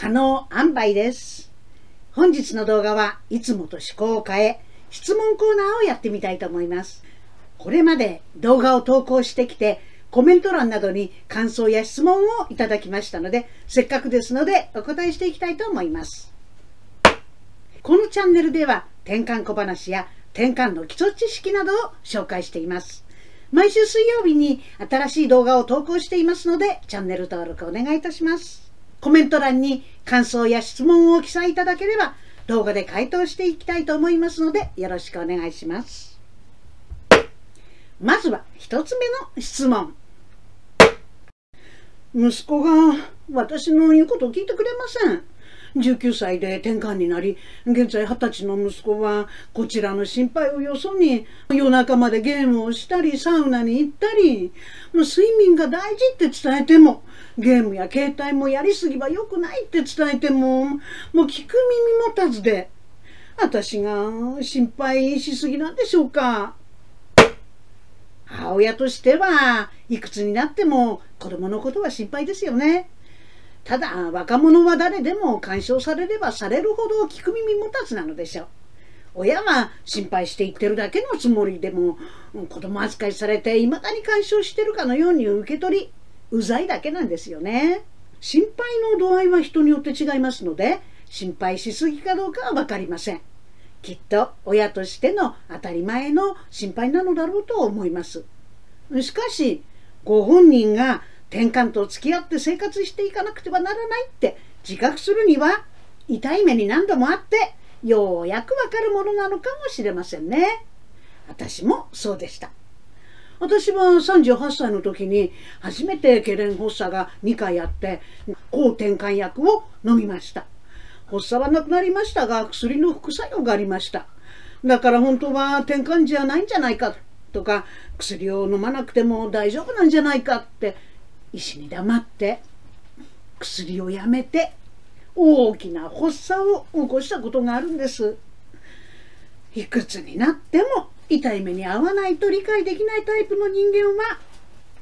可能塩梅です。本日の動画はいつもと趣向を変え質問コーナーをやってみたいと思います。これまで動画を投稿してきてコメント欄などに感想や質問をいただきましたのでせっかくですのでお答えしていきたいと思います。このチャンネルでは転換小話や転換の基礎知識などを紹介しています。毎週水曜日に新しい動画を投稿していますのでチャンネル登録お願いいたします。コメント欄に感想や質問を記載いただければ動画で回答していきたいと思いますのでよろしくお願いします。まずは一つ目の質問。息子が私の言うことを聞いてくれません。19歳で転換になり現在20歳の息子はこちらの心配をよそに夜中までゲームをしたりサウナに行ったり睡眠が大事って伝えてもゲームや携帯もやりすぎは良くないって伝えてももう聞く耳持たずで私が心配しすぎなんでしょうか母親としてはいくつになっても子供のことは心配ですよね。ただ若者は誰でも干渉されればされるほど聞く耳持たずなのでしょう。親は心配して言ってるだけのつもりでも子供扱いされていまだに干渉してるかのように受け取りうざいだけなんですよね。心配の度合いは人によって違いますので心配しすぎかどうかは分かりません。きっと親としての当たり前の心配なのだろうと思います。しかしご本人が転換と付き合って生活していかなくてはならないって自覚するには痛い目に何度もあってようやくわかるものなのかもしれませんね。私もそうでした。私は38歳の時に初めてケレン発作が2回あって抗転換薬を飲みました。発作はなくなりましたが薬の副作用がありました。だから本当は転換じゃないんじゃないかとか薬を飲まなくても大丈夫なんじゃないかって医師に黙って薬をやめて大きな発作を起こしたことがあるんです。いくつになっても痛い目に遭わないと理解できないタイプの人間は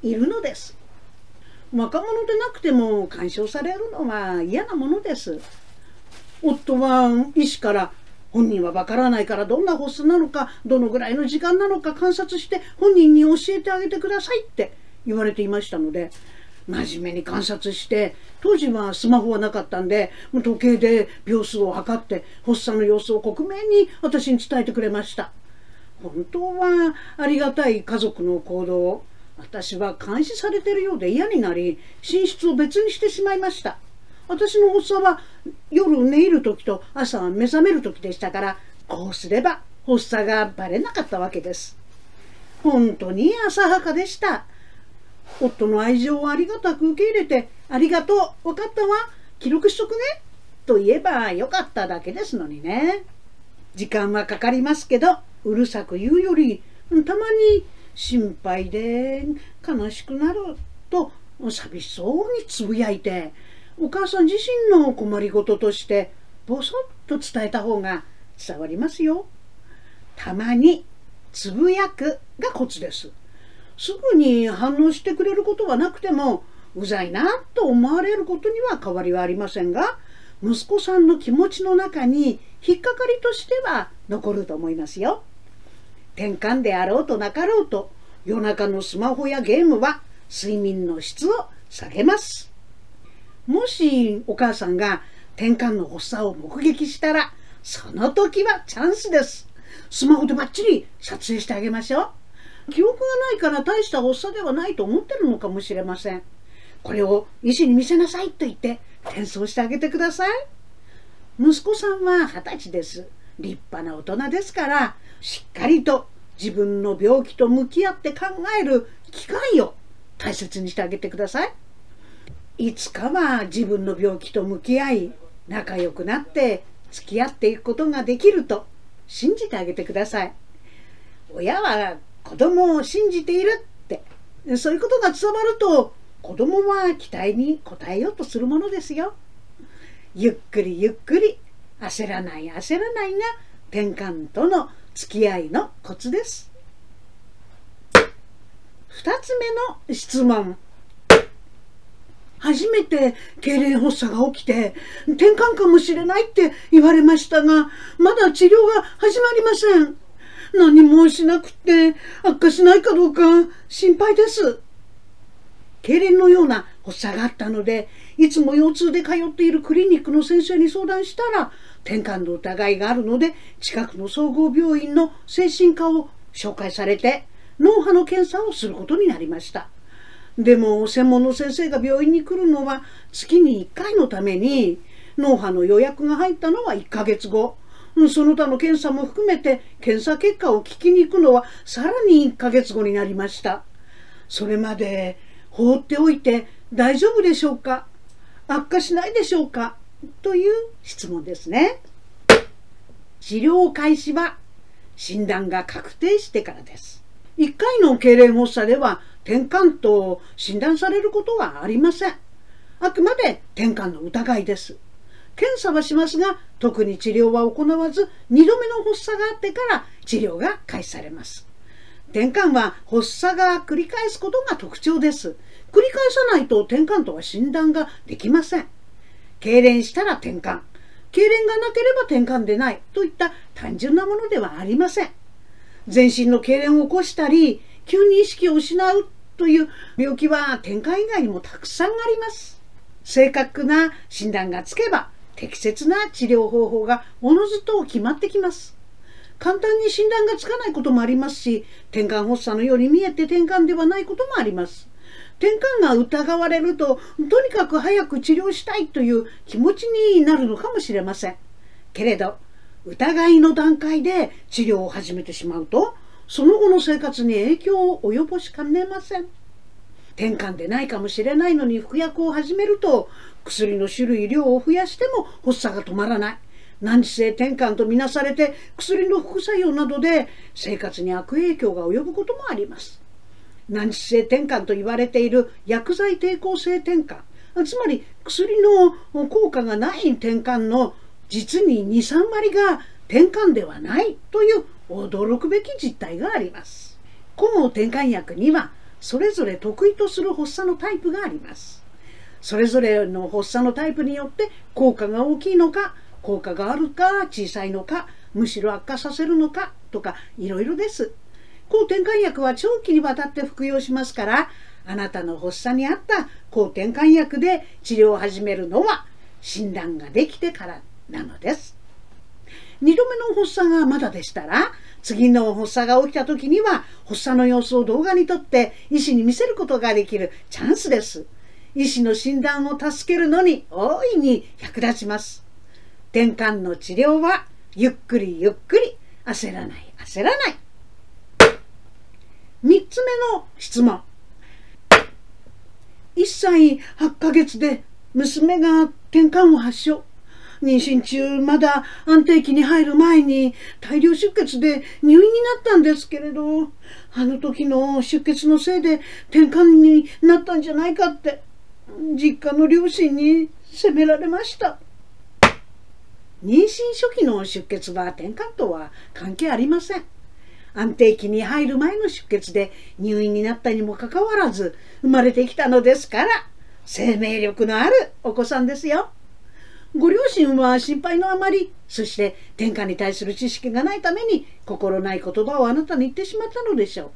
いるのです。若者でなくても干渉されるのは嫌なものです。夫は医師から本人はわからないからどんな発作なのかどのぐらいの時間なのか観察して本人に教えてあげてくださいって言われていましたので真面目に観察して当時はスマホはなかったんで時計で秒数を測って発作の様子を克明に私に伝えてくれました。本当はありがたい家族の行動を私は監視されてるようで嫌になり寝室を別にしてしまいました。私の発作は夜寝入る時と朝目覚める時でしたからこうすれば発作がバレなかったわけです。本当に浅はかでした。夫の愛情をありがたく受け入れて、ありがとう、分かったわ、記録しとくね、と言えばよかっただけですのにね。時間はかかりますけど、うるさく言うより、たまに心配で悲しくなると寂しそうにつぶやいて、お母さん自身の困りごととしてぼそっと伝えた方が伝わりますよ。たまにつぶやくがコツです。すぐに反応してくれることはなくてもうざいなと思われることには変わりはありませんが息子さんの気持ちの中に引っかかりとしては残ると思いますよ。転換であろうとなかろうと夜中のスマホやゲームは睡眠の質を下げます。もしお母さんが転換の発作を目撃したらその時はチャンスです。スマホでバッチリ撮影してあげましょう。記憶がないから大した発作ではないと思ってるのかもしれません。これを医師に見せなさいと言って転送してあげてください。息子さんは二十歳です。立派な大人ですから、しっかりと自分の病気と向き合って考える機会を大切にしてあげてください。いつかは自分の病気と向き合い、仲良くなって付き合っていくことができると信じてあげてください。親は子供を信じているってそういうことが伝わると子供は期待に応えようとするものですよ。ゆっくりゆっくり焦らない焦らないが転換との付き合いのコツです。2つ目の質問。初めて痙攣発作が起きて転換かもしれないって言われましたがまだ治療が始まりません何もしなくて悪化しないかどうか心配です。痙攣のような発作があったのでいつも腰痛で通っているクリニックの先生に相談したら転換の疑いがあるので近くの総合病院の精神科を紹介されて脳波の検査をすることになりました。でも専門の先生が病院に来るのは月に1回のために脳波の予約が入ったのは1ヶ月後。その他の検査も含めて検査結果を聞きに行くのはさらに1ヶ月後になりました。それまで放っておいて大丈夫でしょうか？悪化しないでしょうか？という質問ですね。治療開始は診断が確定してからです。1回の痙攣発作では転換と診断されることはありません。あくまで転換の疑いです。検査はしますが特に治療は行わず2度目の発作があってから治療が開始されます。転換は発作が繰り返すことが特徴です。繰り返さないと転換とは診断ができません。痙攣したら転換。痙攣がなければ転換でないといった単純なものではありません。全身の痙攣を起こしたり急に意識を失うという病気は転換以外にもたくさんあります。正確な診断がつけば適切な治療方法がおのずと決まってきます。簡単に診断がつかないこともありますし転換発作のように見えて転換ではないこともあります。転換が疑われるととにかく早く治療したいという気持ちになるのかもしれません。けれど疑いの段階で治療を始めてしまうとその後の生活に影響を及ぼしかねません。転換でないかもしれないのに服薬を始めると薬の種類量を増やしても発作が止まらない。難治性転換とみなされて薬の副作用などで生活に悪影響が及ぶこともあります。難治性転換と言われている薬剤抵抗性転換。つまり薬の効果がない転換の実に23割が転換ではないという驚くべき実態があります。抗転換薬にはそれぞれ得意とする発作のタイプがあります。それぞれの発作のタイプによって効果が大きいのか効果があるか小さいのかむしろ悪化させるのかとかいろいろです。抗転換薬は長期にわたって服用しますからあなたの発作に合った抗転換薬で治療を始めるのは診断ができてからなのです。2度目の発作がまだでしたら次の発作が起きた時には発作の様子を動画に撮って医師に見せることができるチャンスです。医師の診断を助けるのに大いに役立ちます。転換の治療はゆっくりゆっくり焦らない焦らない。3つ目の質問。1歳8ヶ月で娘が転換を発症。妊娠中まだ安定期に入る前に大量出血で入院になったんですけれどあの時の出血のせいで転換になったんじゃないかって。実家の両親に責められました妊娠初期の出血は転換とは関係ありません安定期に入る前の出血で入院になったにもかかわらず生まれてきたのですから生命力のあるお子さんですよ。ご両親は心配のあまりそして天下に対する知識がないために心ない言葉をあなたに言ってしまったのでしょ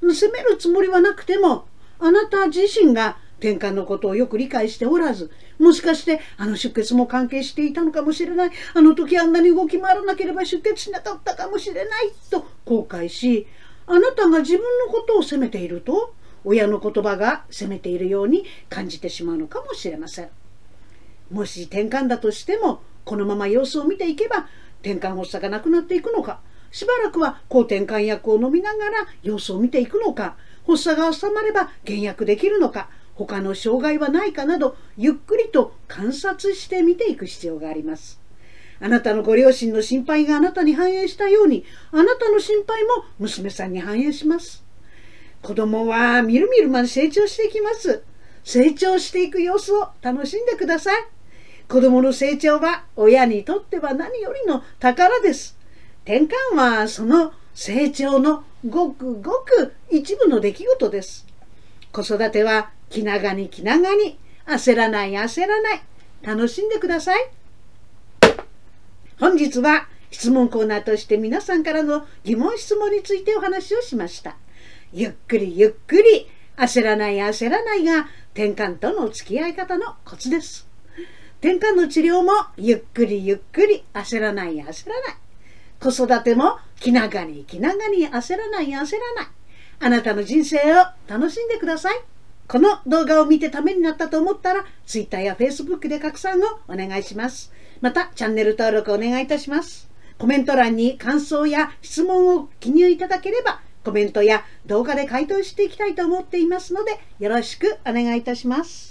う。責めるつもりはなくてもあなた自身が転換のことをよく理解しておらずもしかしてあの出血も関係していたのかもしれない。あの時あんなに動き回らなければ出血しなかったかもしれないと後悔しあなたが自分のことを責めていると親の言葉が責めているように感じてしまうのかもしれません。もし転換だとしてもこのまま様子を見ていけば転換発作がなくなっていくのかしばらくは抗転換薬を飲みながら様子を見ていくのか発作が収まれば減薬できるのか他の障害はないかなどゆっくりと観察して見ていく必要があります。あなたのご両親の心配があなたに反映したようにあなたの心配も娘さんに反映します。子供はみるみるまで成長していきます。成長していく様子を楽しんでください。子供の成長は親にとっては何よりの宝です。転換はその成長のごくごく一部の出来事です。子育ては気長に気長に焦らない焦らない。楽しんでください。本日は質問コーナーとして皆さんからの疑問質問についてお話をしました。ゆっくりゆっくり焦らない焦らないが転換との付き合い方のコツです。転換の治療もゆっくりゆっくり焦らない焦らない。子育ても気長に気長に焦らない焦らない。あなたの人生を楽しんでください。この動画を見てためになったと思ったら Twitter や Facebook で拡散をお願いします。またチャンネル登録お願いいたします。コメント欄に感想や質問を記入いただければコメントや動画で回答していきたいと思っていますのでよろしくお願いいたします。